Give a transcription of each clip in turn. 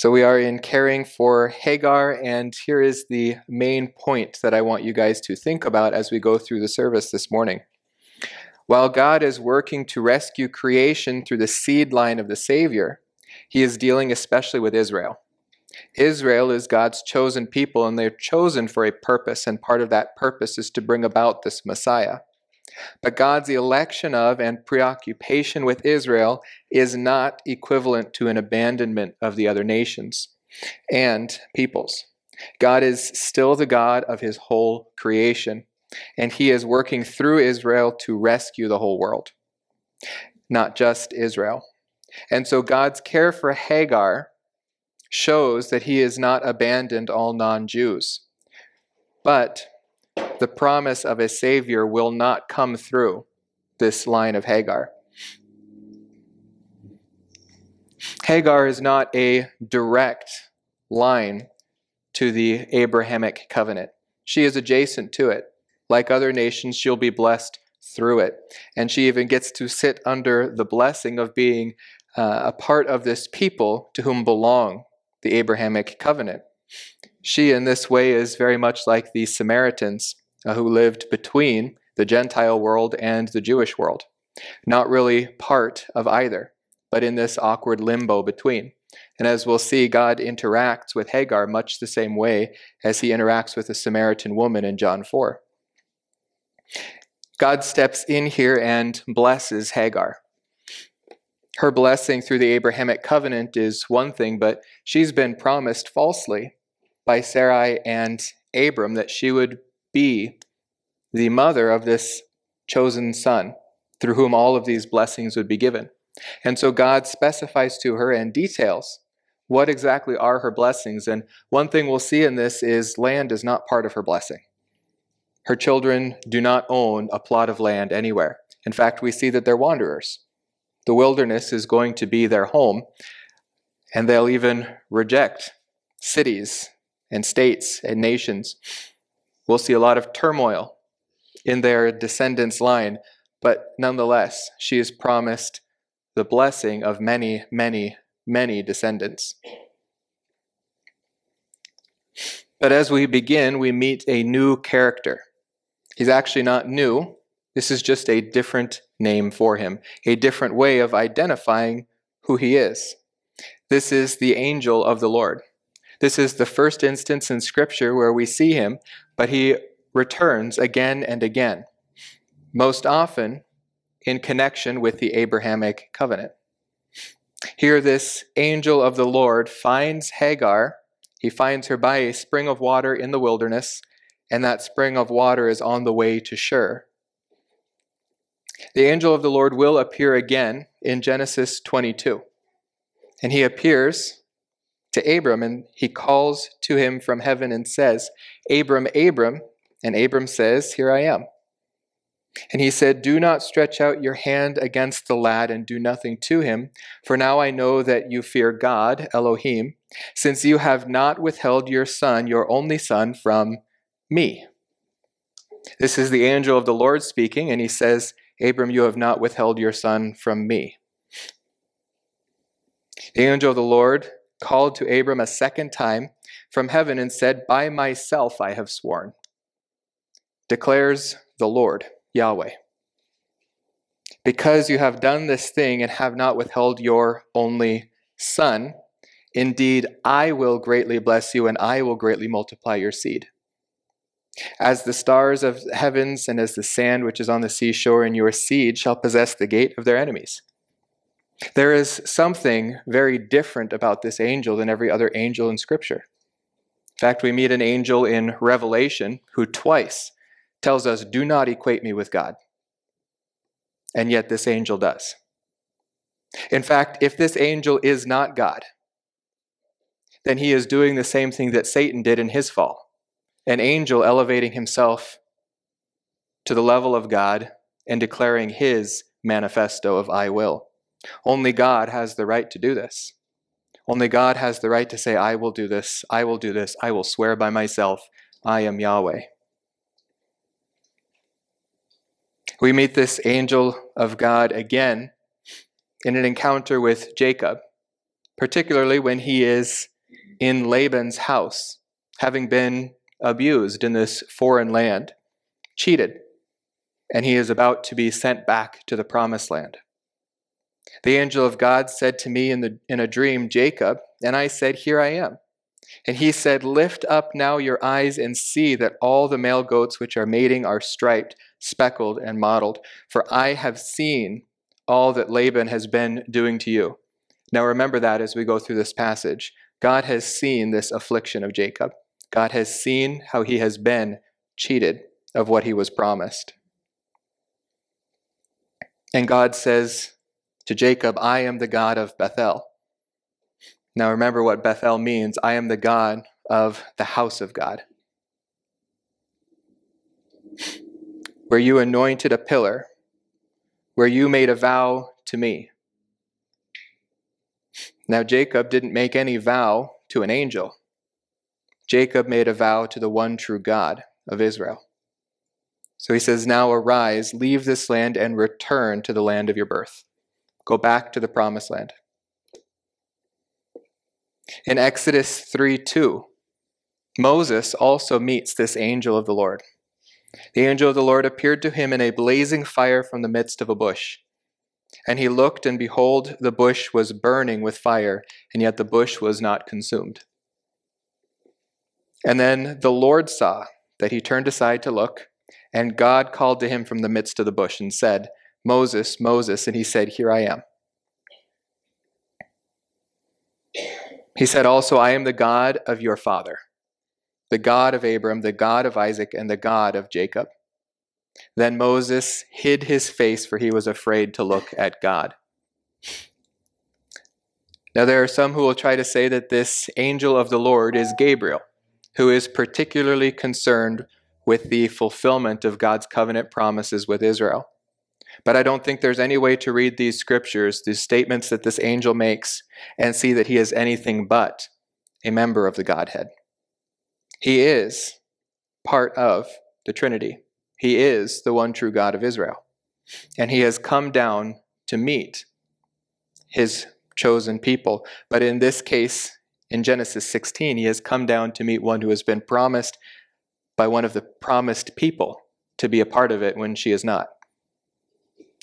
So we are in caring for Hagar, and here is the main point that I want you guys to think about as we go through the service this morning. While God is working to rescue creation through the seed line of the Savior, he is dealing especially with Israel. Israel is God's chosen people, and they're chosen for a purpose, and part of that purpose is to bring about this Messiah. But God's election of and preoccupation with Israel is not equivalent to an abandonment of the other nations and peoples. God is still the God of his whole creation, and he is working through Israel to rescue the whole world, not just Israel. And so God's care for Hagar shows that he has not abandoned all non Jews. But the promise of a Savior will not come through this line of Hagar. Hagar is not a direct line to the Abrahamic covenant. She is adjacent to it. Like other nations, she'll be blessed through it. And she even gets to sit under the blessing of being uh, a part of this people to whom belong the Abrahamic covenant. She, in this way, is very much like the Samaritans Uh, who lived between the Gentile world and the Jewish world. Not really part of either, but in this awkward limbo between. And as we'll see, God interacts with Hagar much the same way as he interacts with the Samaritan woman in John 4. God steps in here and blesses Hagar. Her blessing through the Abrahamic covenant is one thing, but she's been promised falsely by Sarai and Abram that she would be the mother of this chosen son through whom all of these blessings would be given. And so God specifies to her and details what exactly are her blessings. And one thing we'll see in this is land is not part of her blessing. Her children do not own a plot of land anywhere. In fact, we see that they're wanderers. The wilderness is going to be their home, and they'll even reject cities and states and nations. We'll see a lot of turmoil in their descendants' line, but nonetheless, she is promised the blessing of many, many, many descendants. But as we begin, we meet a new character. He's actually not new. This is just a different name for him, a different way of identifying who he is. This is the angel of the Lord. This is the first instance in Scripture where we see him, but he returns again and again, most often in connection with the Abrahamic covenant. Here, this angel of the Lord finds Hagar. He finds her by a spring of water in the wilderness, and that spring of water is on the way to Shur. The angel of the Lord will appear again in Genesis 22. And he appears to Abram, and he calls to him from heaven and says, Abram, Abram. And Abram says, Here I am. And he said, Do not stretch out your hand against the lad and do nothing to him, for now I know that you fear God, Elohim, since you have not withheld your son, your only son, from me. This is the angel of the Lord speaking, and he says, Abram, you have not withheld your son from me. The angel of the Lord called to Abram a second time from heaven and said, By myself I have sworn, declares the Lord, Yahweh. Because you have done this thing and have not withheld your only son, indeed I will greatly bless you and I will greatly multiply your seed. As the stars of heavens and as the sand which is on the seashore, and your seed shall possess the gate of their enemies. There is something very different about this angel than every other angel in Scripture. In fact, we meet an angel in Revelation who twice tells us, Do not equate me with God. And yet this angel does. In fact, if this angel is not God, then he is doing the same thing that Satan did in his fall an angel elevating himself to the level of God and declaring his manifesto of I will. Only God has the right to do this. Only God has the right to say, I will do this, I will do this, I will swear by myself, I am Yahweh. We meet this angel of God again in an encounter with Jacob, particularly when he is in Laban's house, having been abused in this foreign land, cheated, and he is about to be sent back to the promised land. The angel of God said to me in, the, in a dream, Jacob, and I said, Here I am. And he said, Lift up now your eyes and see that all the male goats which are mating are striped, speckled, and mottled. For I have seen all that Laban has been doing to you. Now remember that as we go through this passage. God has seen this affliction of Jacob. God has seen how he has been cheated of what he was promised. And God says to Jacob, I am the God of Bethel. Now remember what Bethel means I am the God of the house of God. Where you anointed a pillar, where you made a vow to me. Now Jacob didn't make any vow to an angel. Jacob made a vow to the one true God of Israel. So he says, Now arise, leave this land, and return to the land of your birth. Go back to the promised land. In Exodus 3 2, Moses also meets this angel of the Lord. The angel of the Lord appeared to him in a blazing fire from the midst of a bush. And he looked, and behold, the bush was burning with fire, and yet the bush was not consumed. And then the Lord saw that he turned aside to look, and God called to him from the midst of the bush and said, Moses, Moses. And he said, Here I am. He said also, I am the God of your father, the God of Abram, the God of Isaac, and the God of Jacob. Then Moses hid his face, for he was afraid to look at God. Now, there are some who will try to say that this angel of the Lord is Gabriel, who is particularly concerned with the fulfillment of God's covenant promises with Israel. But I don't think there's any way to read these scriptures, these statements that this angel makes, and see that he is anything but a member of the Godhead. He is part of the Trinity. He is the one true God of Israel. And he has come down to meet his chosen people. But in this case, in Genesis 16, he has come down to meet one who has been promised by one of the promised people to be a part of it when she is not.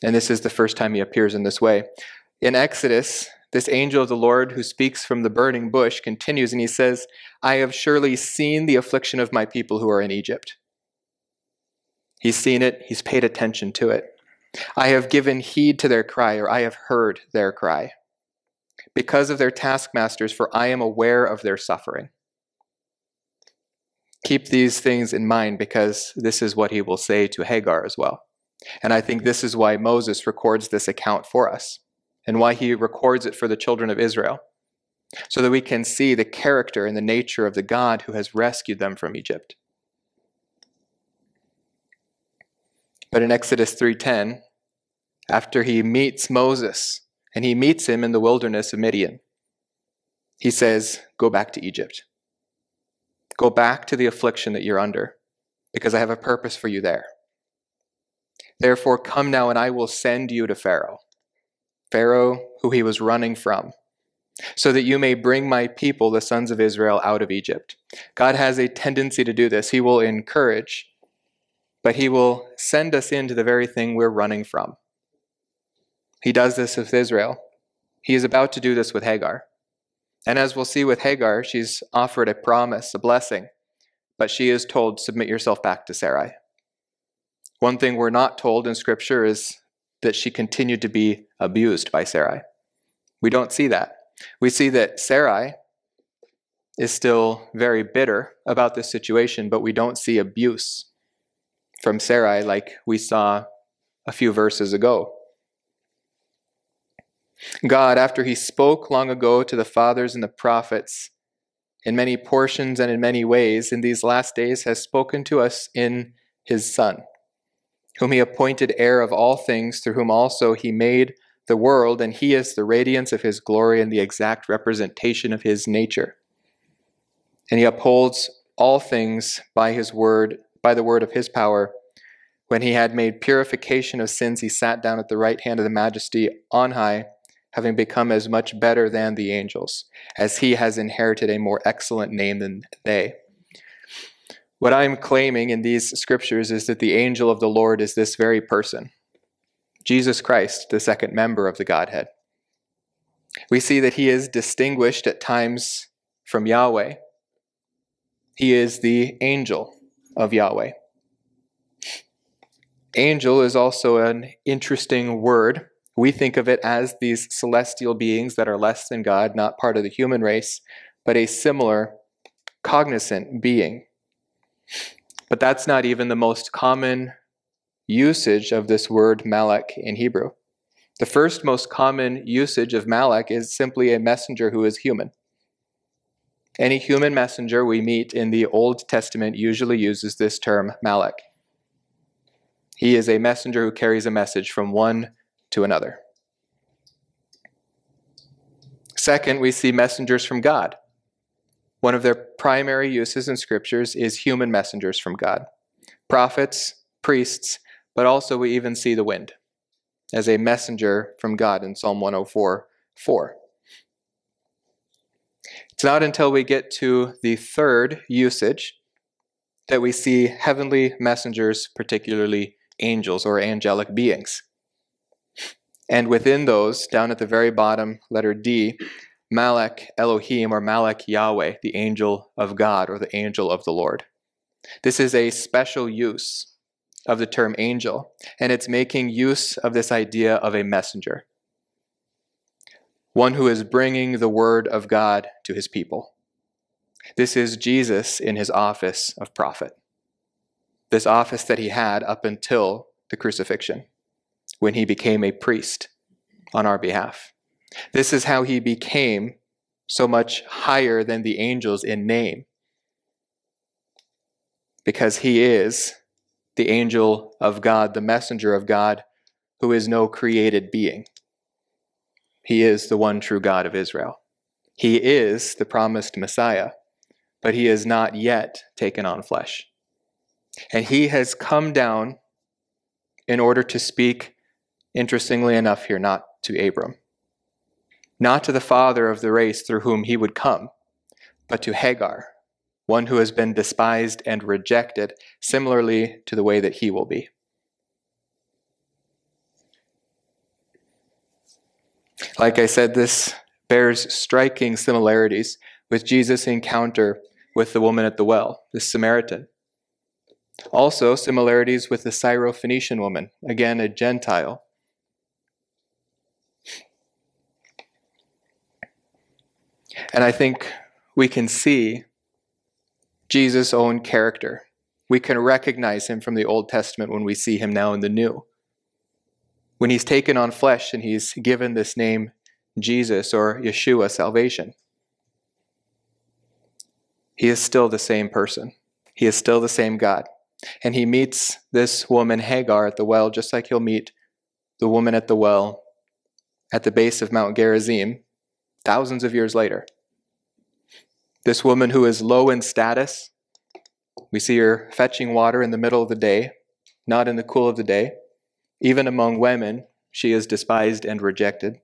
And this is the first time he appears in this way. In Exodus, this angel of the Lord who speaks from the burning bush continues and he says, I have surely seen the affliction of my people who are in Egypt. He's seen it, he's paid attention to it. I have given heed to their cry, or I have heard their cry. Because of their taskmasters, for I am aware of their suffering. Keep these things in mind because this is what he will say to Hagar as well. And I think this is why Moses records this account for us and why he records it for the children of Israel, so that we can see the character and the nature of the God who has rescued them from Egypt. But in Exodus 3:10, after he meets Moses and he meets him in the wilderness of Midian, he says, "Go back to Egypt. Go back to the affliction that you're under, because I have a purpose for you there." Therefore, come now, and I will send you to Pharaoh, Pharaoh who he was running from, so that you may bring my people, the sons of Israel, out of Egypt. God has a tendency to do this. He will encourage, but he will send us into the very thing we're running from. He does this with Israel. He is about to do this with Hagar. And as we'll see with Hagar, she's offered a promise, a blessing, but she is told, Submit yourself back to Sarai. One thing we're not told in Scripture is that she continued to be abused by Sarai. We don't see that. We see that Sarai is still very bitter about this situation, but we don't see abuse from Sarai like we saw a few verses ago. God, after he spoke long ago to the fathers and the prophets in many portions and in many ways, in these last days has spoken to us in his Son whom he appointed heir of all things, through whom also he made the world, and he is the radiance of his glory and the exact representation of his nature. And he upholds all things by his word, by the word of his power. When he had made purification of sins, he sat down at the right hand of the majesty on high, having become as much better than the angels, as he has inherited a more excellent name than they. What I'm claiming in these scriptures is that the angel of the Lord is this very person, Jesus Christ, the second member of the Godhead. We see that he is distinguished at times from Yahweh. He is the angel of Yahweh. Angel is also an interesting word we think of it as these celestial beings that are less than God, not part of the human race, but a similar cognizant being. But that's not even the most common usage of this word malak in Hebrew. The first most common usage of malak is simply a messenger who is human. Any human messenger we meet in the Old Testament usually uses this term malak. He is a messenger who carries a message from one to another. Second, we see messengers from God. One of their primary uses in scriptures is human messengers from God prophets, priests, but also we even see the wind as a messenger from God in Psalm 104 4. It's not until we get to the third usage that we see heavenly messengers, particularly angels or angelic beings. And within those, down at the very bottom, letter D, Malak Elohim or Malak Yahweh, the angel of God or the angel of the Lord. This is a special use of the term angel, and it's making use of this idea of a messenger, one who is bringing the word of God to his people. This is Jesus in his office of prophet, this office that he had up until the crucifixion when he became a priest on our behalf. This is how he became so much higher than the angels in name, because he is the angel of God, the messenger of God, who is no created being. He is the one true God of Israel. He is the promised Messiah, but he has not yet taken on flesh. And he has come down in order to speak interestingly enough, here, not to Abram, not to the father of the race through whom he would come, but to Hagar, one who has been despised and rejected, similarly to the way that he will be. Like I said, this bears striking similarities with Jesus' encounter with the woman at the well, the Samaritan. Also, similarities with the Syrophoenician woman, again a Gentile, And I think we can see Jesus' own character. We can recognize him from the Old Testament when we see him now in the New. When he's taken on flesh and he's given this name Jesus or Yeshua, salvation, he is still the same person. He is still the same God. And he meets this woman, Hagar, at the well, just like he'll meet the woman at the well at the base of Mount Gerizim thousands of years later. This woman who is low in status, we see her fetching water in the middle of the day, not in the cool of the day. Even among women, she is despised and rejected.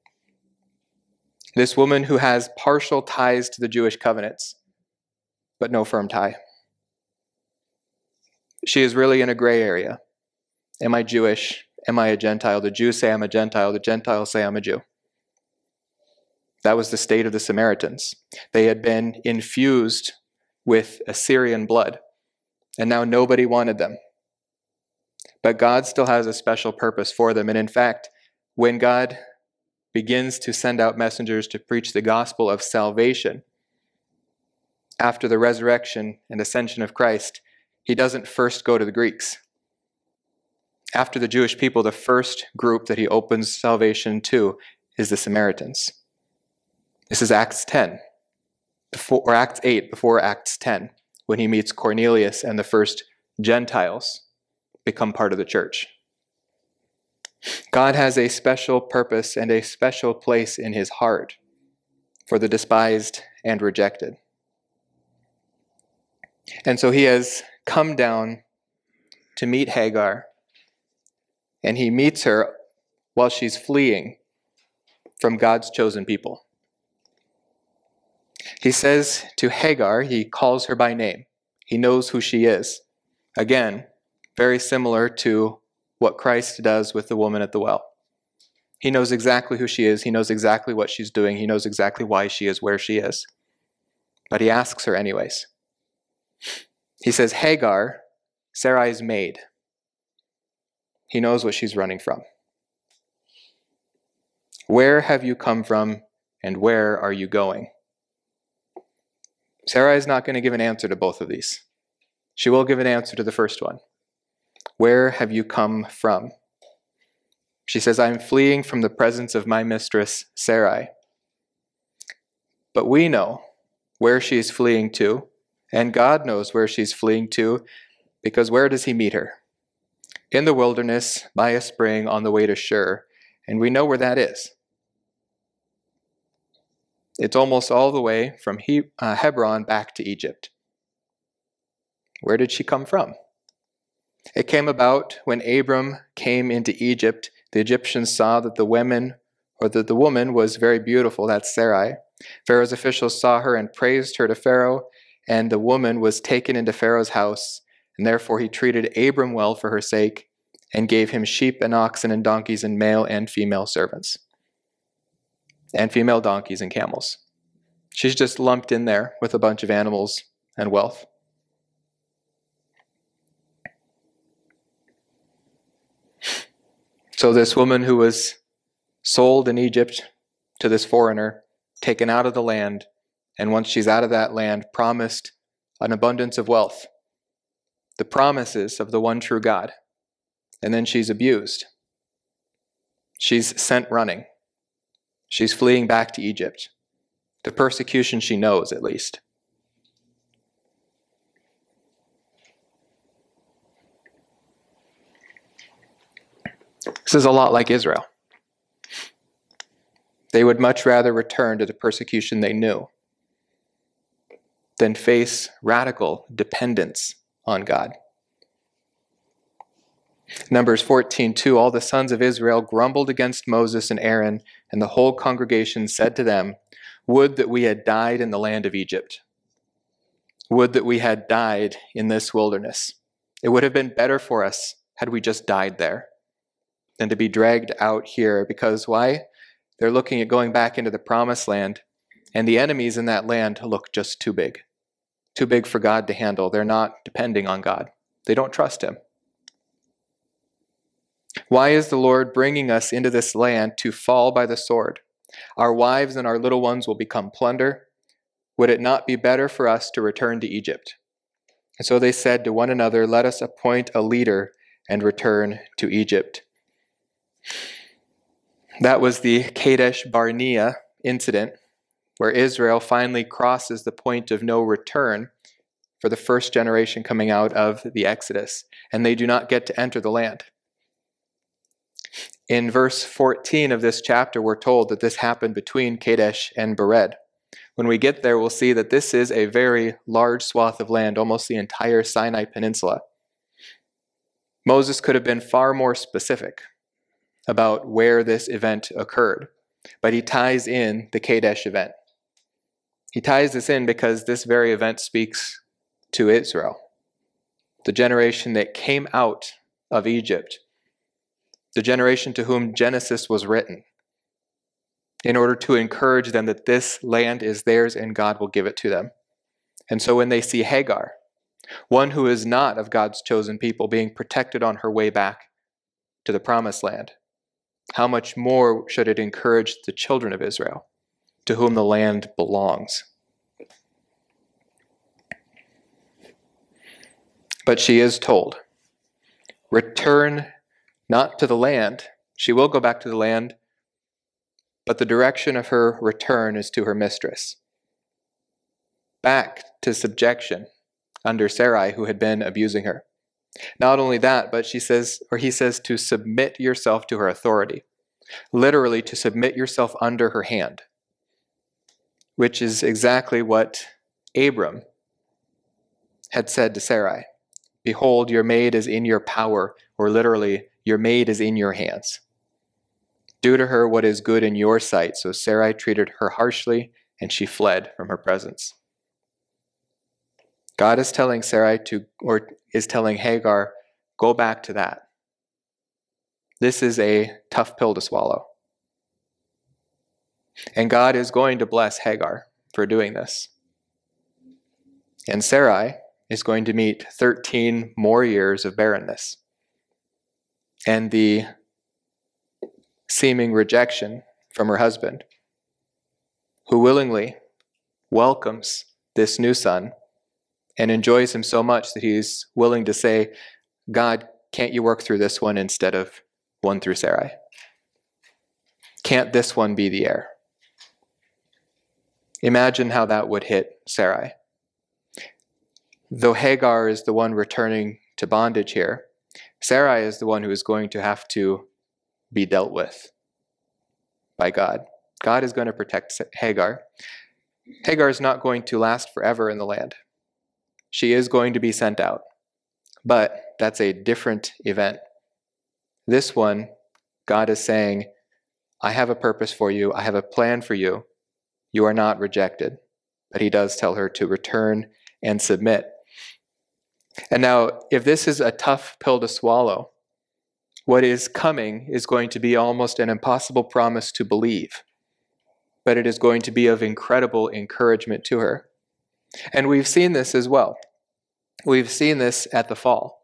This woman who has partial ties to the Jewish covenants, but no firm tie. She is really in a gray area. Am I Jewish? Am I a Gentile? The Jews say I'm a Gentile. The Gentiles say I'm a Jew. That was the state of the Samaritans. They had been infused with Assyrian blood, and now nobody wanted them. But God still has a special purpose for them. And in fact, when God begins to send out messengers to preach the gospel of salvation after the resurrection and ascension of Christ, he doesn't first go to the Greeks. After the Jewish people, the first group that he opens salvation to is the Samaritans. This is Acts 10, before, or Acts 8, before Acts 10, when he meets Cornelius and the first Gentiles become part of the church. God has a special purpose and a special place in his heart for the despised and rejected. And so he has come down to meet Hagar, and he meets her while she's fleeing from God's chosen people. He says to Hagar, he calls her by name. He knows who she is. Again, very similar to what Christ does with the woman at the well. He knows exactly who she is. He knows exactly what she's doing. He knows exactly why she is where she is. But he asks her anyways. He says, Hagar, Sarai's maid. He knows what she's running from. Where have you come from and where are you going? Sarai is not going to give an answer to both of these. She will give an answer to the first one. Where have you come from? She says, I am fleeing from the presence of my mistress, Sarai. But we know where she is fleeing to, and God knows where she's fleeing to, because where does he meet her? In the wilderness, by a spring, on the way to Shur, and we know where that is. It's almost all the way from he- uh, Hebron back to Egypt. Where did she come from? It came about when Abram came into Egypt. The Egyptians saw that the women, or that the woman was very beautiful, that's Sarai. Pharaoh's officials saw her and praised her to Pharaoh, and the woman was taken into Pharaoh's house, and therefore he treated Abram well for her sake, and gave him sheep and oxen and donkeys and male and female servants, and female donkeys and camels. She's just lumped in there with a bunch of animals and wealth. So, this woman who was sold in Egypt to this foreigner, taken out of the land, and once she's out of that land, promised an abundance of wealth, the promises of the one true God. And then she's abused. She's sent running. She's fleeing back to Egypt. The persecution she knows, at least. This is a lot like Israel. They would much rather return to the persecution they knew than face radical dependence on God. Numbers 14:2 All the sons of Israel grumbled against Moses and Aaron, and the whole congregation said to them, Would that we had died in the land of Egypt. Would that we had died in this wilderness. It would have been better for us had we just died there than to be dragged out here. Because why? They're looking at going back into the promised land, and the enemies in that land look just too big. Too big for God to handle. They're not depending on God, they don't trust Him. Why is the Lord bringing us into this land to fall by the sword? Our wives and our little ones will become plunder. Would it not be better for us to return to Egypt? And so they said to one another, Let us appoint a leader and return to Egypt. That was the Kadesh Barnea incident, where Israel finally crosses the point of no return for the first generation coming out of the Exodus, and they do not get to enter the land. In verse 14 of this chapter, we're told that this happened between Kadesh and Bered. When we get there, we'll see that this is a very large swath of land, almost the entire Sinai Peninsula. Moses could have been far more specific about where this event occurred, but he ties in the Kadesh event. He ties this in because this very event speaks to Israel, the generation that came out of Egypt, the generation to whom Genesis was written, in order to encourage them that this land is theirs and God will give it to them. And so when they see Hagar, one who is not of God's chosen people, being protected on her way back to the promised land, how much more should it encourage the children of Israel, to whom the land belongs? But she is told, Return not to the land. She will go back to the land, but the direction of her return is to her mistress. Back to subjection under Sarai, who had been abusing her. Not only that, but she says, or he says, to submit yourself to her authority. Literally, to submit yourself under her hand, which is exactly what Abram had said to Sarai Behold, your maid is in your power, or literally, your maid is in your hands. Do to her what is good in your sight. So Sarai treated her harshly, and she fled from her presence. God is telling Sarai to, or is telling Hagar, go back to that. This is a tough pill to swallow. And God is going to bless Hagar for doing this. And Sarai is going to meet 13 more years of barrenness. And the seeming rejection from her husband, who willingly welcomes this new son and enjoys him so much that he's willing to say, God, can't you work through this one instead of one through Sarai? Can't this one be the heir? Imagine how that would hit Sarai. Though Hagar is the one returning to bondage here, Sarai is the one who is going to have to be dealt with by God. God is going to protect Hagar. Hagar is not going to last forever in the land. She is going to be sent out. But that's a different event. This one, God is saying, I have a purpose for you, I have a plan for you. You are not rejected. But he does tell her to return and submit. And now, if this is a tough pill to swallow, what is coming is going to be almost an impossible promise to believe, but it is going to be of incredible encouragement to her. And we've seen this as well. We've seen this at the fall,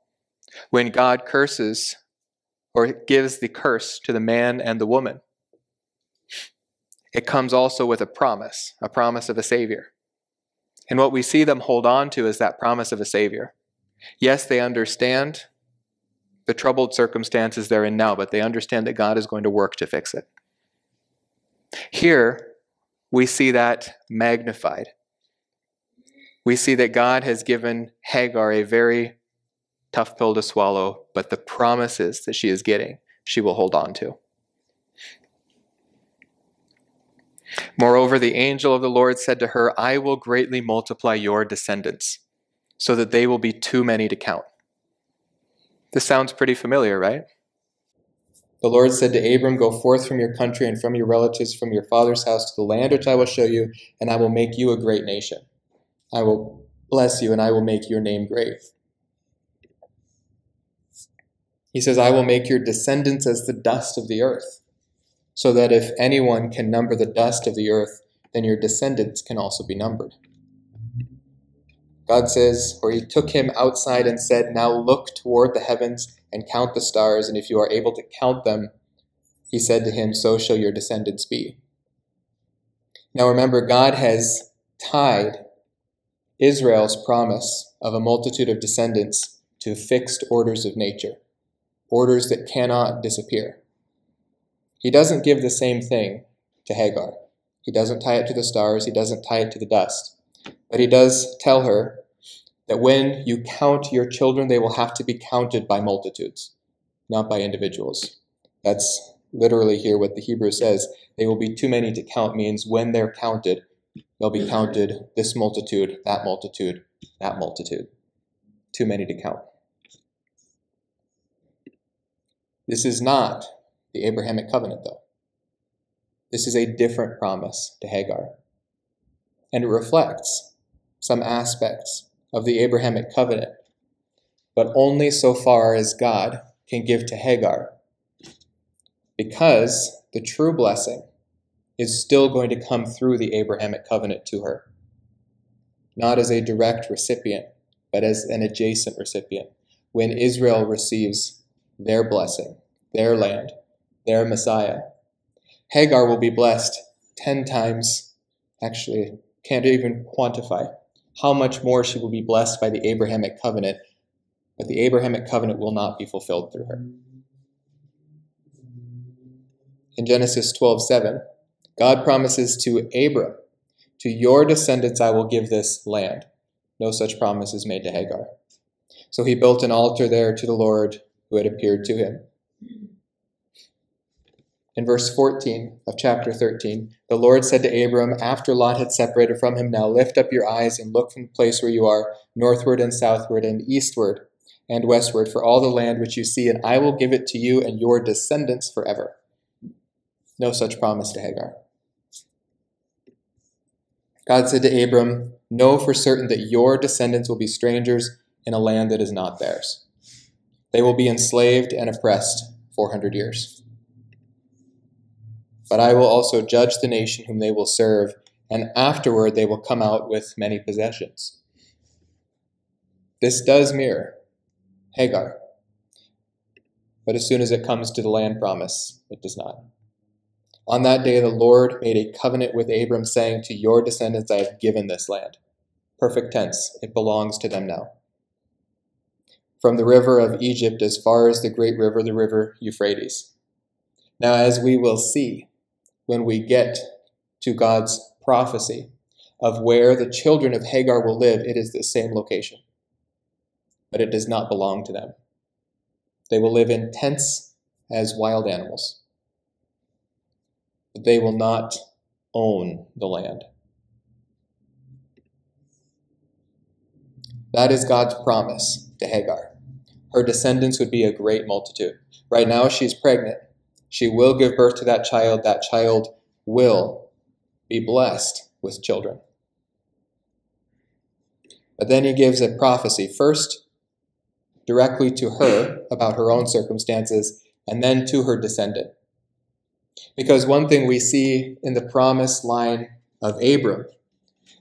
when God curses or gives the curse to the man and the woman. It comes also with a promise, a promise of a Savior. And what we see them hold on to is that promise of a Savior. Yes, they understand the troubled circumstances they're in now, but they understand that God is going to work to fix it. Here, we see that magnified. We see that God has given Hagar a very tough pill to swallow, but the promises that she is getting, she will hold on to. Moreover, the angel of the Lord said to her, I will greatly multiply your descendants, so that they will be too many to count. This sounds pretty familiar, right? The Lord said to Abram, Go forth from your country and from your relatives, from your father's house to the land which I will show you, and I will make you a great nation. I will bless you, and I will make your name great. He says, I will make your descendants as the dust of the earth, so that if anyone can number the dust of the earth, then your descendants can also be numbered. God says, or he took him outside and said, Now look toward the heavens and count the stars, and if you are able to count them, he said to him, So shall your descendants be. Now remember, God has tied Israel's promise of a multitude of descendants to fixed orders of nature, orders that cannot disappear. He doesn't give the same thing to Hagar. He doesn't tie it to the stars, he doesn't tie it to the dust. But he does tell her that when you count your children, they will have to be counted by multitudes, not by individuals. That's literally here what the Hebrew says. They will be too many to count means when they're counted, they'll be counted this multitude, that multitude, that multitude. Too many to count. This is not the Abrahamic covenant, though. This is a different promise to Hagar. And it reflects some aspects of the Abrahamic covenant, but only so far as God can give to Hagar. Because the true blessing is still going to come through the Abrahamic covenant to her, not as a direct recipient, but as an adjacent recipient. When Israel receives their blessing, their land, their Messiah, Hagar will be blessed 10 times, actually, can't even quantify how much more she will be blessed by the Abrahamic covenant, but the Abrahamic covenant will not be fulfilled through her. In Genesis 12:7, God promises to Abram, "To your descendants I will give this land." No such promise is made to Hagar. So he built an altar there to the Lord who had appeared to him. In verse 14 of chapter 13, the Lord said to Abram, after Lot had separated from him, Now lift up your eyes and look from the place where you are, northward and southward and eastward and westward, for all the land which you see, and I will give it to you and your descendants forever. No such promise to Hagar. God said to Abram, Know for certain that your descendants will be strangers in a land that is not theirs. They will be enslaved and oppressed 400 years. But I will also judge the nation whom they will serve, and afterward they will come out with many possessions. This does mirror Hagar. But as soon as it comes to the land promise, it does not. On that day, the Lord made a covenant with Abram, saying, To your descendants I have given this land. Perfect tense, it belongs to them now. From the river of Egypt as far as the great river, the river Euphrates. Now, as we will see when we get to God's prophecy of where the children of Hagar will live, it is the same location but it does not belong to them. They will live in tents as wild animals, but they will not own the land. That is God's promise to Hagar. Her descendants would be a great multitude. Right now, she's pregnant. She will give birth to that child. That child will be blessed with children. But then he gives a prophecy. First, directly to her about her own circumstances, and then to her descendant. Because one thing we see in the promise line of Abram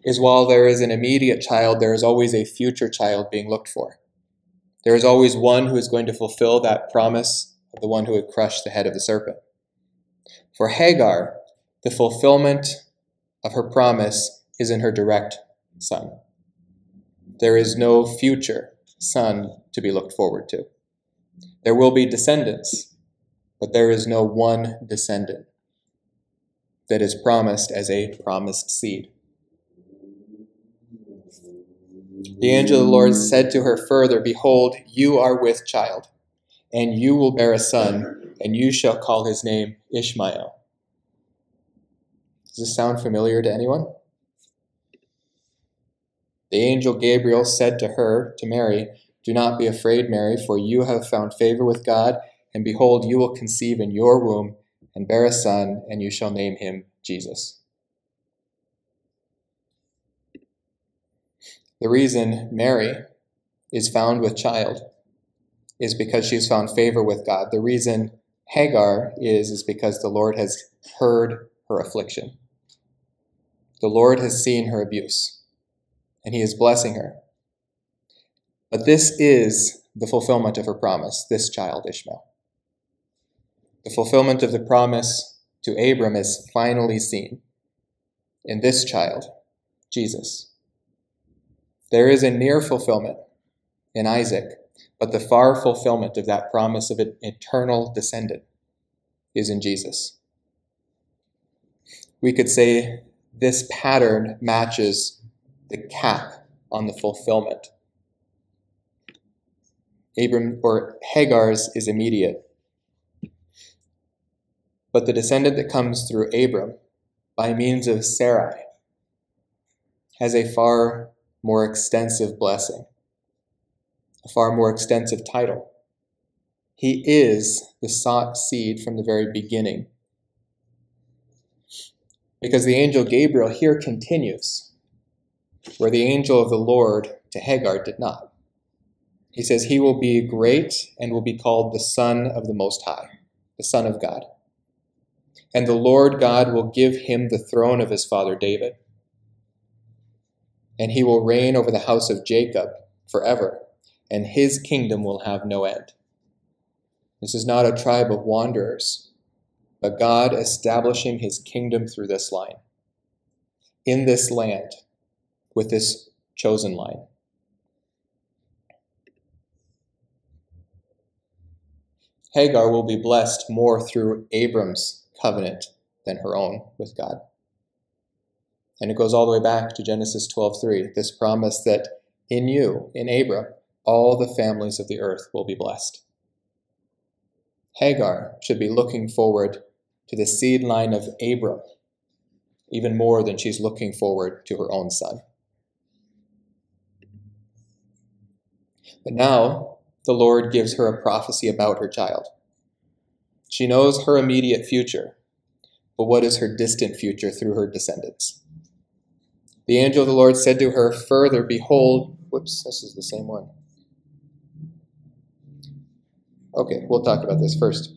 is while there is an immediate child, there is always a future child being looked for. There is always one who is going to fulfill that promise the one who would crush the head of the serpent. For Hagar, the fulfillment of her promise is in her direct son. There is no future son to be looked forward to. There will be descendants, but there is no one descendant that is promised as a promised seed. The angel of the Lord said to her further, Behold, you are with child, and you will bear a son, and you shall call his name Ishmael. Does this sound familiar to anyone? The angel Gabriel said to her, to Mary, Do not be afraid, Mary, for you have found favor with God, and behold, you will conceive in your womb and bear a son, and you shall name him Jesus. The reason Mary is found with child is because she's found favor with God. The reason Hagar is, is because the Lord has heard her affliction. The Lord has seen her abuse and he is blessing her. But this is the fulfillment of her promise, this child, Ishmael. The fulfillment of the promise to Abram is finally seen in this child, Jesus. There is a near fulfillment in Isaac, but the far fulfillment of that promise of an eternal descendant is in Jesus. We could say this pattern matches the cap on the fulfillment. Abram or Hagar's is immediate. But the descendant that comes through Abram by means of Sarai has a far more extensive blessing, a far more extensive title. He is the sought seed from the very beginning. Because the angel Gabriel here continues where the angel of the Lord to Hagar did not. He says, He will be great and will be called the Son of the Most High, the Son of God. And the Lord God will give him the throne of his father David. And he will reign over the house of Jacob forever, and his kingdom will have no end. This is not a tribe of wanderers, but God establishing his kingdom through this line. In this land, with this chosen line. Hagar will be blessed more through Abram's covenant than her own with God. And it goes all the way back to Genesis 12:3, this promise that in you, in Abram, all the families of the earth will be blessed. Hagar should be looking forward to the seed line of Abram even more than she's looking forward to her own son. But now the Lord gives her a prophecy about her child. She knows her immediate future, but what is her distant future through her descendants. The angel of the Lord said to her, Further, behold, whoops, this is the same one. Okay, we'll talk about this first.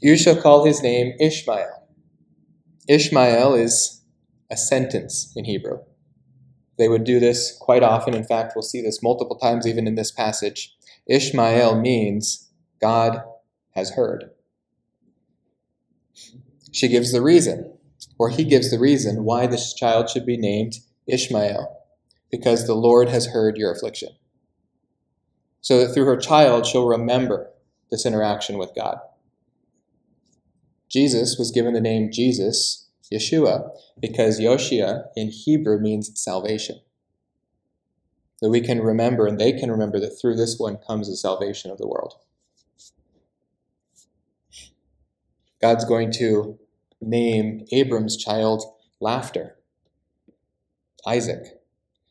You shall call his name Ishmael. Ishmael is a sentence in Hebrew. They would do this quite often. In fact, we'll see this multiple times even in this passage. Ishmael means God has heard. She gives the reason, or he gives the reason why this child should be named Ishmael, because the Lord has heard your affliction. So that through her child, she'll remember this interaction with God. Jesus was given the name Jesus, Yeshua, because Yoshia in Hebrew means salvation. That we can remember, and they can remember, that through this one comes the salvation of the world. God's going to name Abram's child Laughter, Isaac,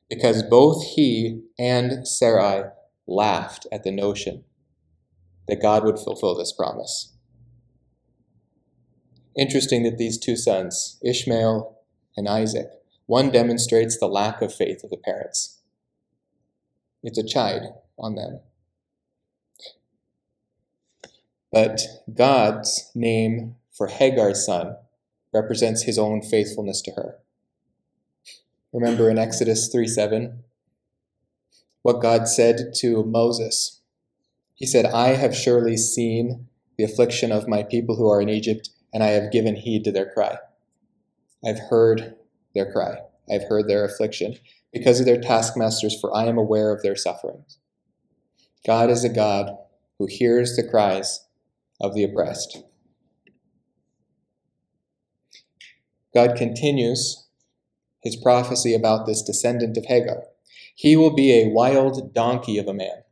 because both he and Sarai laughed at the notion that God would fulfill this promise. Interesting that these two sons, Ishmael and Isaac, one demonstrates the lack of faith of the parents. It's a chide on them. But God's name for Hagar's son represents his own faithfulness to her. Remember in Exodus 3 7, what God said to Moses. He said, I have surely seen the affliction of my people who are in Egypt, and I have given heed to their cry. I've heard their cry. I've heard their affliction because of their taskmasters, for I am aware of their sufferings. God is a God who hears the cries of the oppressed. God continues his prophecy about this descendant of Hagar. He will be a wild donkey of a man.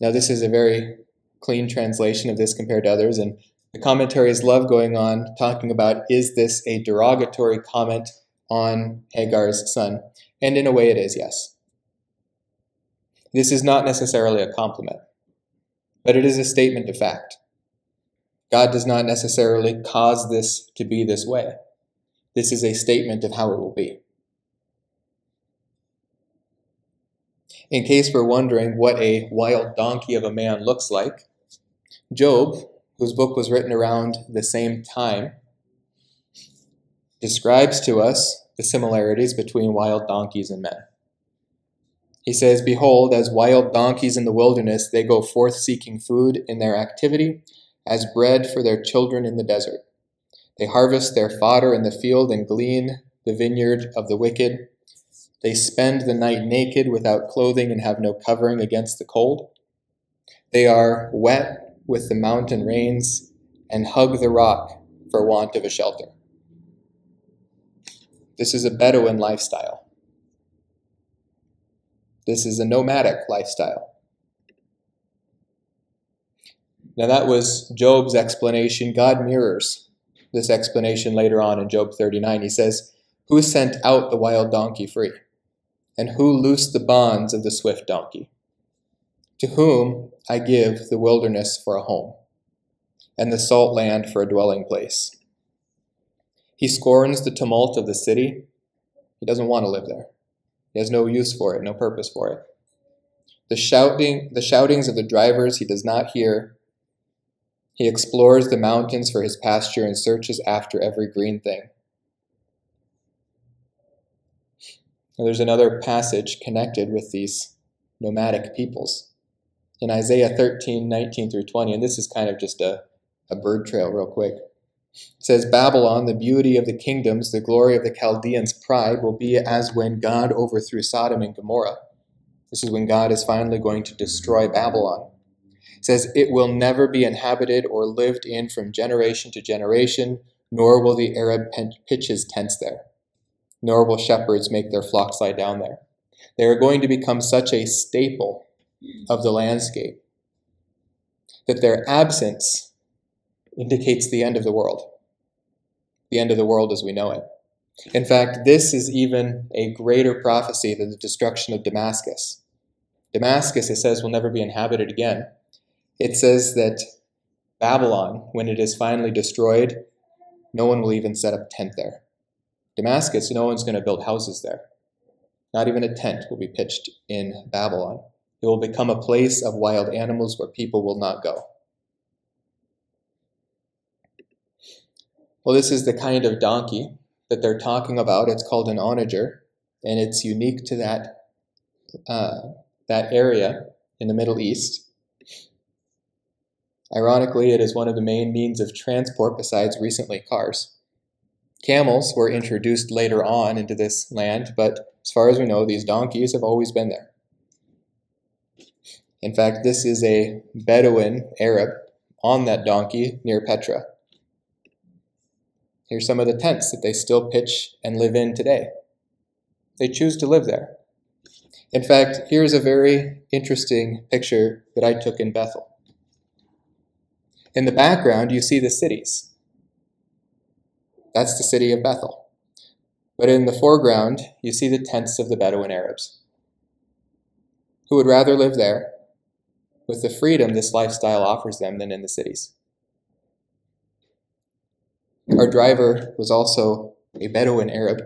Now, this is a very clean translation of this compared to others, and the commentaries love going on talking about is this a derogatory comment on Hagar's son? And in a way, it is, yes. This is not necessarily a compliment, but it is a statement of fact. God does not necessarily cause this to be this way. This is a statement of how it will be. In case we're wondering what a wild donkey of a man looks like, Job, whose book was written around the same time, describes to us the similarities between wild donkeys and men. He says, Behold, as wild donkeys in the wilderness, they go forth seeking food in their activity, as bread for their children in the desert. They harvest their fodder in the field and glean the vineyard of the wicked. They spend the night naked without clothing and have no covering against the cold. They are wet with the mountain rains and hug the rock for want of a shelter. This is a Bedouin lifestyle. This is a nomadic lifestyle. Now, that was Job's explanation. God mirrors this explanation later on in Job 39. He says, Who sent out the wild donkey free? And who loosed the bonds of the swift donkey? To whom I give the wilderness for a home, and the salt land for a dwelling place. He scorns the tumult of the city. He doesn't want to live there. He has no use for it, no purpose for it. The shouting, the shoutings of the drivers he does not hear, he explores the mountains for his pasture and searches after every green thing. And there's another passage connected with these nomadic peoples. In Isaiah 13, 19 through 20, and this is kind of just a, a bird trail, real quick. It says, Babylon, the beauty of the kingdoms, the glory of the Chaldeans' pride, will be as when God overthrew Sodom and Gomorrah. This is when God is finally going to destroy Babylon says, It will never be inhabited or lived in from generation to generation, nor will the Arab pitch his tents there, nor will shepherds make their flocks lie down there. They are going to become such a staple of the landscape that their absence indicates the end of the world, the end of the world as we know it. In fact, this is even a greater prophecy than the destruction of Damascus. Damascus, it says, will never be inhabited again it says that Babylon, when it is finally destroyed, no one will even set up tent there. Damascus, no one's going to build houses there. Not even a tent will be pitched in Babylon. It will become a place of wild animals where people will not go. Well, this is the kind of donkey that they're talking about. It's called an onager, and it's unique to that, uh, that area in the Middle East. Ironically, it is one of the main means of transport besides recently cars. Camels were introduced later on into this land, but as far as we know, these donkeys have always been there. In fact, this is a Bedouin Arab on that donkey near Petra. Here's some of the tents that they still pitch and live in today. They choose to live there. In fact, here's a very interesting picture that I took in Bethel. In the background, you see the cities. That's the city of Bethel. But in the foreground, you see the tents of the Bedouin Arabs, who would rather live there with the freedom this lifestyle offers them than in the cities. Our driver was also a Bedouin Arab.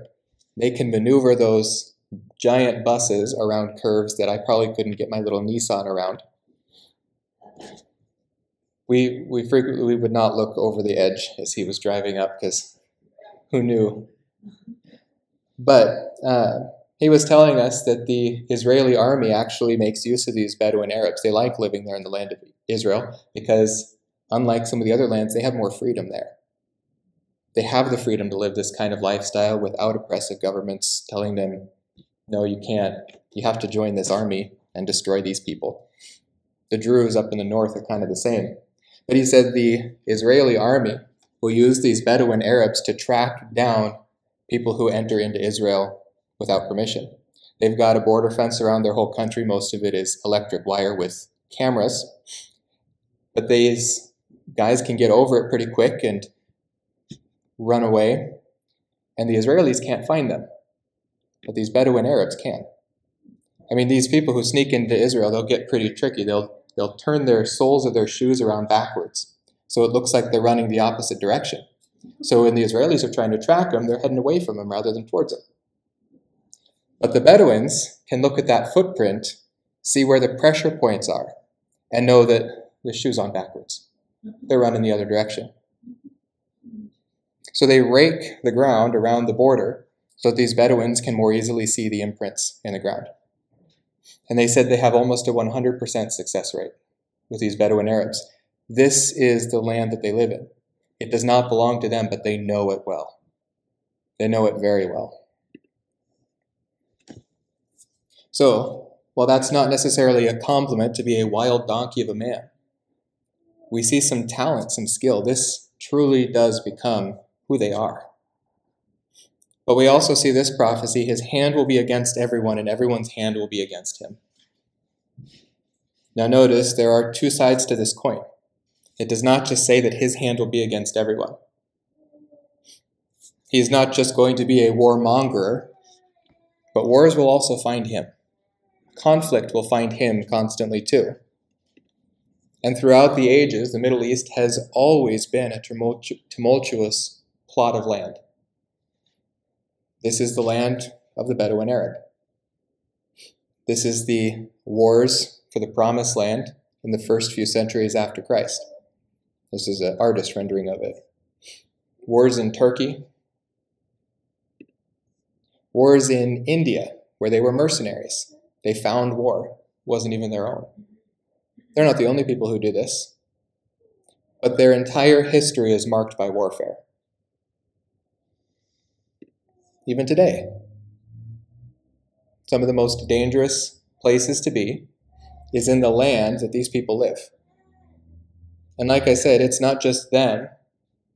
They can maneuver those giant buses around curves that I probably couldn't get my little Nissan around. We, we frequently would not look over the edge as he was driving up because who knew? But uh, he was telling us that the Israeli army actually makes use of these Bedouin Arabs. They like living there in the land of Israel because, unlike some of the other lands, they have more freedom there. They have the freedom to live this kind of lifestyle without oppressive governments telling them, no, you can't. You have to join this army and destroy these people. The Druze up in the north are kind of the same. But he said the Israeli army will use these Bedouin Arabs to track down people who enter into Israel without permission. They've got a border fence around their whole country. Most of it is electric wire with cameras. But these guys can get over it pretty quick and run away, and the Israelis can't find them. But these Bedouin Arabs can. I mean, these people who sneak into Israel, they'll get pretty tricky. They'll, they'll turn their soles of their shoes around backwards. So it looks like they're running the opposite direction. So when the Israelis are trying to track them, they're heading away from them rather than towards them. But the Bedouins can look at that footprint, see where the pressure points are, and know that the shoe's on backwards. They're running the other direction. So they rake the ground around the border so that these Bedouins can more easily see the imprints in the ground. And they said they have almost a 100% success rate with these Bedouin Arabs. This is the land that they live in. It does not belong to them, but they know it well. They know it very well. So, while that's not necessarily a compliment to be a wild donkey of a man, we see some talent, some skill. This truly does become who they are. But we also see this prophecy his hand will be against everyone, and everyone's hand will be against him. Now, notice there are two sides to this coin. It does not just say that his hand will be against everyone. He is not just going to be a warmonger, but wars will also find him. Conflict will find him constantly too. And throughout the ages, the Middle East has always been a tumultuous plot of land. This is the land of the Bedouin Arab. This is the wars for the promised land in the first few centuries after Christ. This is an artist rendering of it. Wars in Turkey. Wars in India, where they were mercenaries. They found war, it wasn't even their own. They're not the only people who do this, but their entire history is marked by warfare even today. Some of the most dangerous places to be is in the land that these people live. And like I said, it's not just them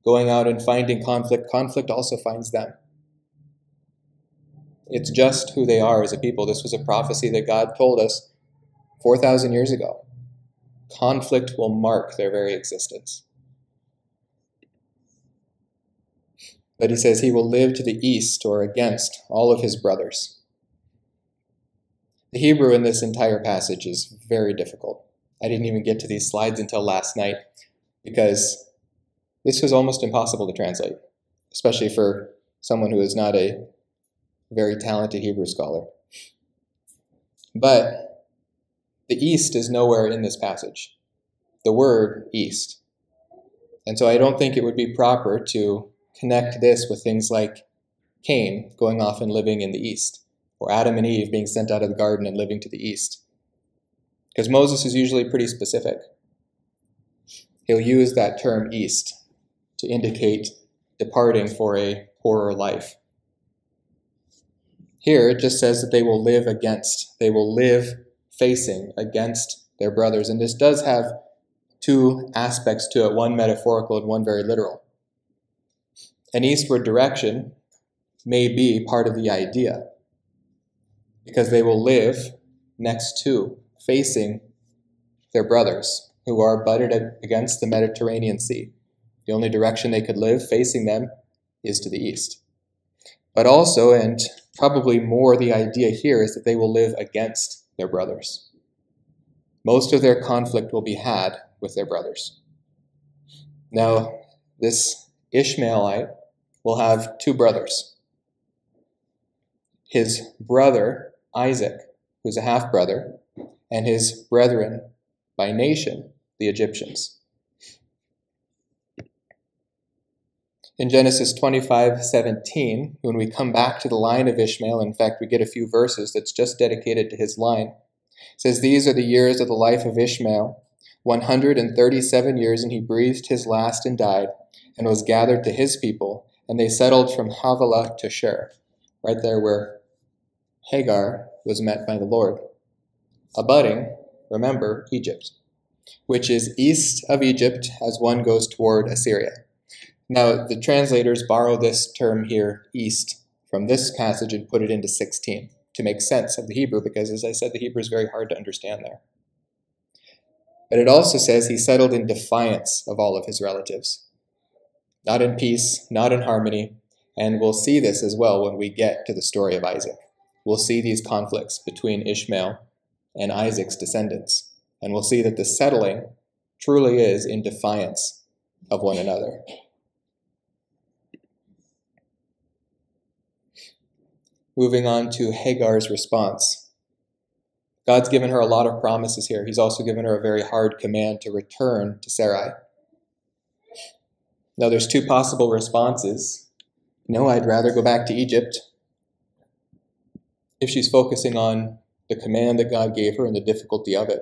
going out and finding conflict, conflict also finds them. It's just who they are as a people. This was a prophecy that God told us 4,000 years ago. Conflict will mark their very existence. But he says he will live to the east or against all of his brothers. The Hebrew in this entire passage is very difficult. I didn't even get to these slides until last night because this was almost impossible to translate. especially for someone who is not a very talented Hebrew scholar. But the east is nowhere in this passage. The word east. And so I don't think it would be proper to connect this with things like Cain going off and living in the east, or Adam and Eve being sent out of the garden and living to the east. Because Moses is usually pretty specific. He'll use that term east to indicate departing for a poorer life. Here it just says that they will live against, they will live facing against their brothers. And this does have two aspects to it one metaphorical and one very literal. An eastward direction may be part of the idea because they will live next to, facing their brothers who are butted against the Mediterranean Sea. The only direction they could live facing them is to the east. But also, and probably more the idea here, is that they will live against their brothers. Most of their conflict will be had with their brothers. Now, this Ishmaelite will have two brothers. His brother, Isaac, who's a half brother, and his brethren by nation, the Egyptians. In Genesis 25 17, when we come back to the line of Ishmael, in fact, we get a few verses that's just dedicated to his line. It says, These are the years of the life of Ishmael, 137 years, and he breathed his last and died, and was gathered to his people, and they settled from Havilah to Shur, right there where Hagar was met by the Lord. Abutting, remember, Egypt, which is east of Egypt as one goes toward Assyria. Now, the translators borrow this term here, east, from this passage and put it into 16 to make sense of the Hebrew, because as I said, the Hebrew is very hard to understand there. But it also says he settled in defiance of all of his relatives, not in peace, not in harmony, and we'll see this as well when we get to the story of Isaac. We'll see these conflicts between Ishmael and Isaac's descendants, and we'll see that the settling truly is in defiance of one another. Moving on to Hagar's response. God's given her a lot of promises here. He's also given her a very hard command to return to Sarai. Now, there's two possible responses. No, I'd rather go back to Egypt. If she's focusing on the command that God gave her and the difficulty of it.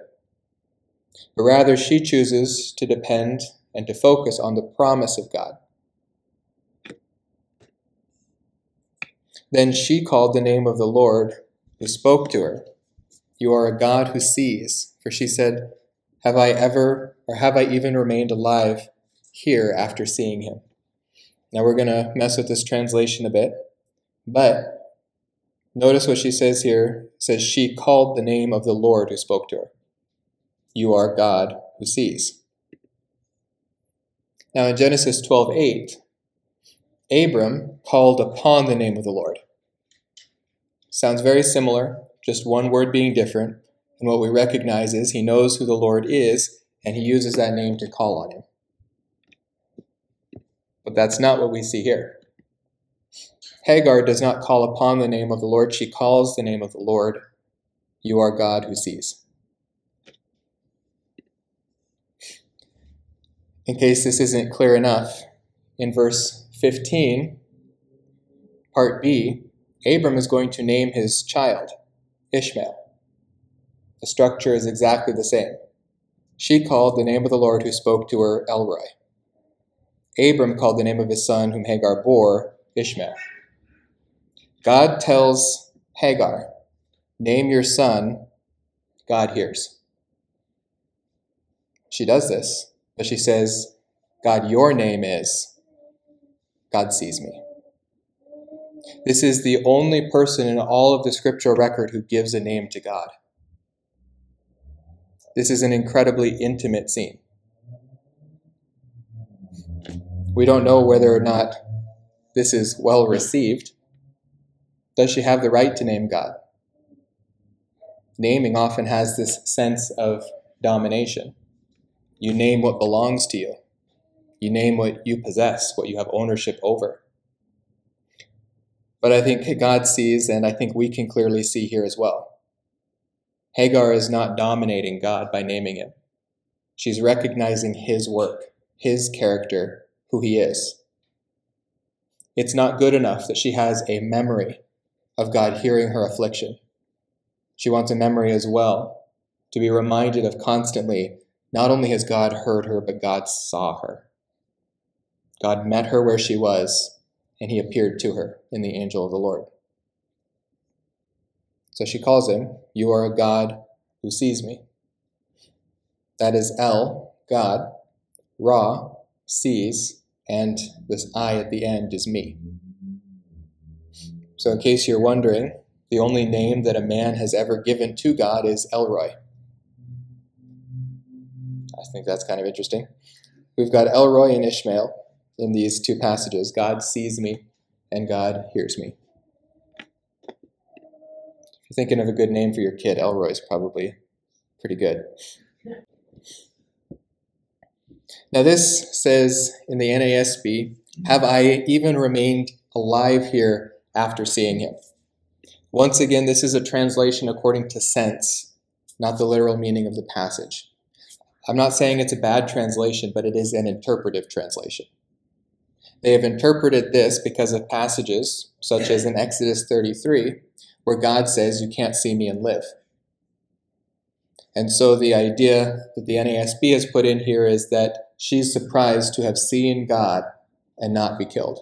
But rather, she chooses to depend and to focus on the promise of God. Then she called the name of the Lord who spoke to her. You are a God who sees. For she said, Have I ever, or have I even remained alive here after seeing him? Now we're going to mess with this translation a bit, but notice what she says here. It says, She called the name of the Lord who spoke to her. You are God who sees. Now in Genesis 12 8, Abram called upon the name of the Lord. Sounds very similar, just one word being different. And what we recognize is he knows who the Lord is, and he uses that name to call on him. But that's not what we see here. Hagar does not call upon the name of the Lord, she calls the name of the Lord. You are God who sees. In case this isn't clear enough, in verse 15, part B, Abram is going to name his child Ishmael. The structure is exactly the same. She called the name of the Lord who spoke to her El-roi. Abram called the name of his son, whom Hagar bore, Ishmael. God tells Hagar, Name your son. God hears. She does this, but she says, God, your name is. God sees me. This is the only person in all of the scriptural record who gives a name to God. This is an incredibly intimate scene. We don't know whether or not this is well received. Does she have the right to name God? Naming often has this sense of domination. You name what belongs to you, you name what you possess, what you have ownership over. But I think God sees, and I think we can clearly see here as well. Hagar is not dominating God by naming him. She's recognizing his work, his character, who he is. It's not good enough that she has a memory of God hearing her affliction. She wants a memory as well, to be reminded of constantly not only has God heard her, but God saw her. God met her where she was, and he appeared to her in the angel of the Lord. So she calls him, You are a God who sees me. That is El, God, Ra, sees, and this I at the end is me. So, in case you're wondering, the only name that a man has ever given to God is El Roi. I think that's kind of interesting. We've got El Roi and Ishmael in these two passages God sees me and God hears me. If you're thinking of a good name for your kid, El Roi is probably pretty good. Now, this says in the NASB, Have I even remained alive here after seeing him? Once again, this is a translation according to sense, not the literal meaning of the passage. I'm not saying it's a bad translation, but it is an interpretive translation. They have interpreted this because of passages, such as in Exodus 33, where God says, You can't see me and live. And so the idea that the NASB has put in here is that she's surprised to have seen God and not be killed.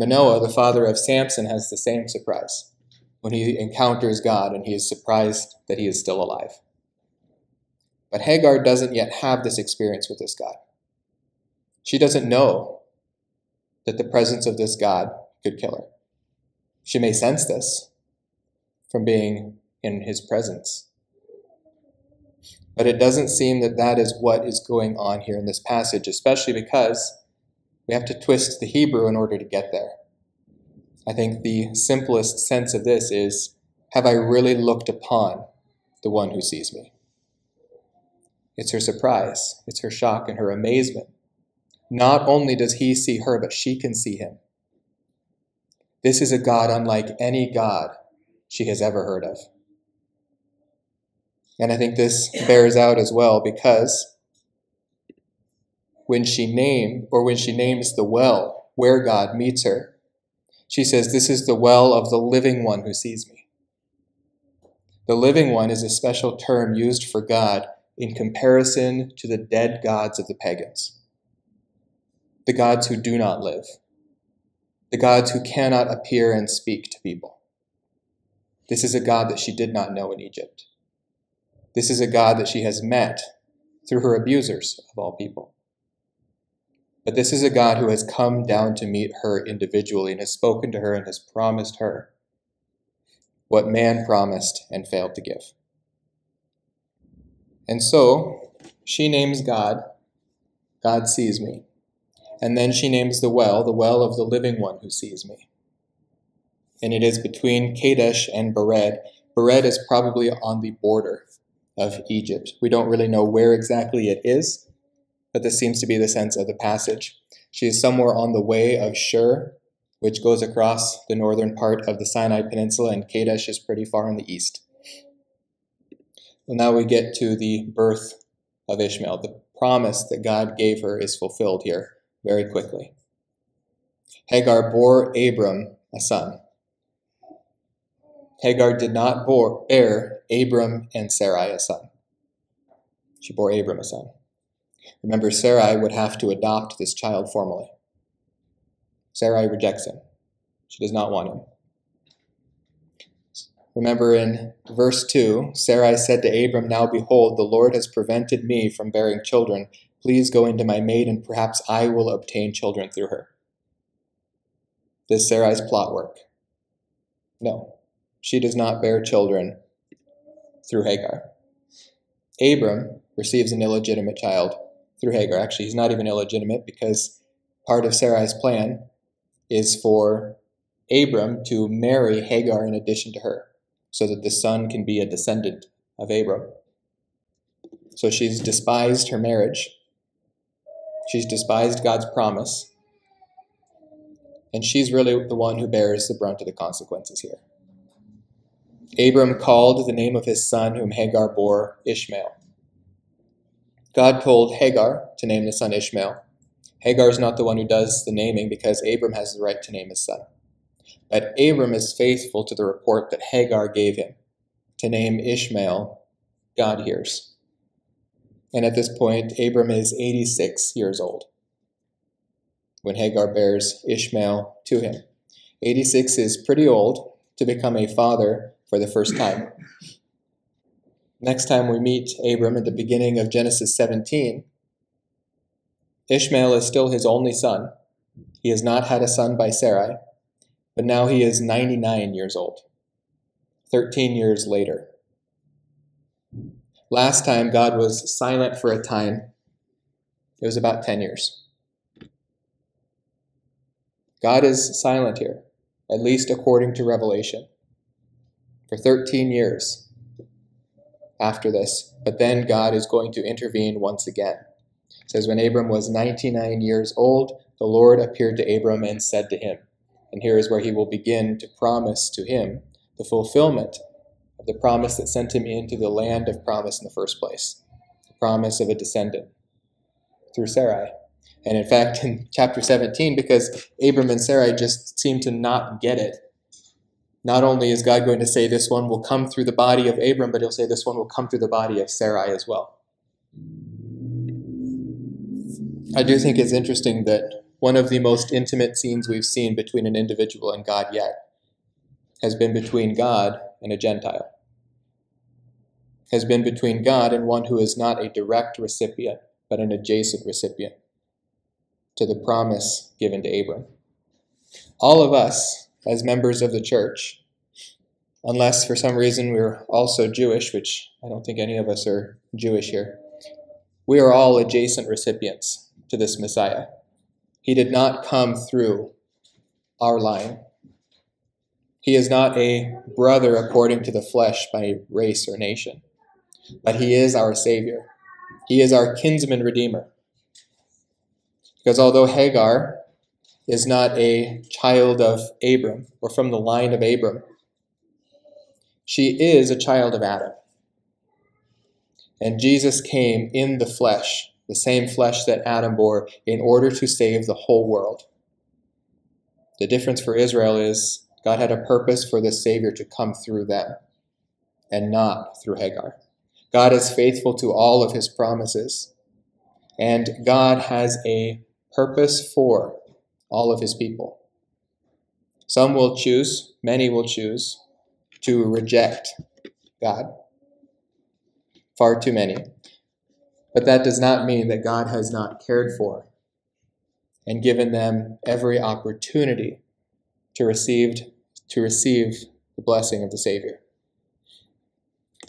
Manoah, the father of Samson, has the same surprise when he encounters God and he is surprised that he is still alive. But Hagar doesn't yet have this experience with this God. She doesn't know that the presence of this God could kill her. She may sense this from being in his presence. But it doesn't seem that that is what is going on here in this passage, especially because we have to twist the Hebrew in order to get there. I think the simplest sense of this is Have I really looked upon the one who sees me? It's her surprise, it's her shock, and her amazement. Not only does he see her, but she can see him. This is a God unlike any God she has ever heard of. And I think this bears out as well because when she named, or when she names the well where God meets her, she says, This is the well of the living one who sees me. The living one is a special term used for God in comparison to the dead gods of the pagans, the gods who do not live, the gods who cannot appear and speak to people. This is a God that she did not know in Egypt. This is a God that she has met through her abusers, of all people. But this is a God who has come down to meet her individually and has spoken to her and has promised her what man promised and failed to give. And so she names God, God sees me. And then she names the well, the well of the living one who sees me. And it is between Kadesh and Bered. Bered is probably on the border of Egypt. We don't really know where exactly it is, but this seems to be the sense of the passage. She is somewhere on the way of Shur, which goes across the northern part of the Sinai Peninsula, and Kadesh is pretty far in the east. Well, now we get to the birth of Ishmael. The promise that God gave her is fulfilled here very quickly. Hagar bore Abram a son. Hagar did not bore, bear Abram and Sarai a son. She bore Abram a son. Remember, Sarai would have to adopt this child formally. Sarai rejects him. She does not want him. Remember in verse 2, Sarai said to Abram, Now behold, the Lord has prevented me from bearing children. Please go into my maid, and perhaps I will obtain children through her. This Sarai's plot work. No, she does not bear children through Hagar. Abram receives an illegitimate child through Hagar. Actually, he's not even illegitimate because part of Sarai's plan is for Abram to marry Hagar in addition to her, so that the son can be a descendant of Abram. So she's despised her marriage. She's despised God's promise. And she's really the one who bears the brunt of the consequences here. Abram called the name of his son, whom Hagar bore, Ishmael. God told Hagar to name the son Ishmael. Hagar is not the one who does the naming because Abram has the right to name his son. But Abram is faithful to the report that Hagar gave him to name Ishmael, God hears. And at this point, Abram is 86 years old when Hagar bears Ishmael to him. 86 is pretty old to become a father for the first time. Next time we meet Abram at the beginning of Genesis 17, Ishmael is still his only son. He has not had a son by Sarai, but now he is 99 years old, 13 years later. Last time God was silent for a time, it was about 10 years. God is silent here, at least according to Revelation, for 13 years after this. But then God is going to intervene once again. It says, When Abram was 99 years old, the Lord appeared to Abram and said to him, and here is where he will begin to promise to him the fulfillment of the promise that sent him into the land of promise in the first place the promise of a descendant through Sarai. And in fact, in chapter 17, because Abram and Sarai just seem to not get it, not only is God going to say this one will come through the body of Abram, but he'll say this one will come through the body of Sarai as well. I do think it's interesting that one of the most intimate scenes we've seen between an individual and God yet has been between God and a Gentile, has been between God and one who is not a direct recipient, but an adjacent recipient to the promise given to Abram. All of us, as members of the church, unless for some reason we're also Jewish, which I don't think any of us are Jewish here, we are all adjacent recipients to this Messiah. He did not come through our line. He is not a brother according to the flesh by race or nation, but he is our Savior. He is our kinsman redeemer. Because although Hagar is not a child of Abram or from the line of Abram, she is a child of Adam. And Jesus came in the flesh, the same flesh that Adam bore, in order to save the whole world. The difference for Israel is God had a purpose for the Savior to come through them and not through Hagar. God is faithful to all of his promises, and God has a purpose for all of his people. Some will choose, many will choose, to reject God. Far too many. But that does not mean that God has not cared for and given them every opportunity to receive, to receive the blessing of the Savior.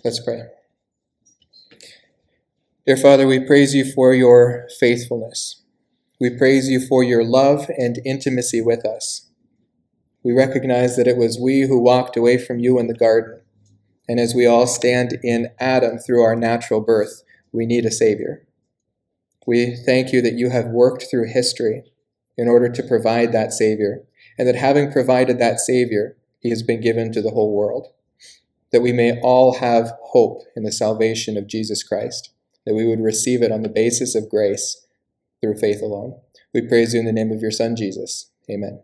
Let's pray. Dear Father, we praise you for your faithfulness. We praise you for your love and intimacy with us. We recognize that it was we who walked away from you in the garden. And as we all stand in Adam through our natural birth, we need a Savior. We thank you that you have worked through history in order to provide that Savior, and that having provided that Savior, he has been given to the whole world. That we may all have hope in the salvation of Jesus Christ, that we would receive it on the basis of grace through faith alone. We praise you in the name of your Son, Jesus. Amen.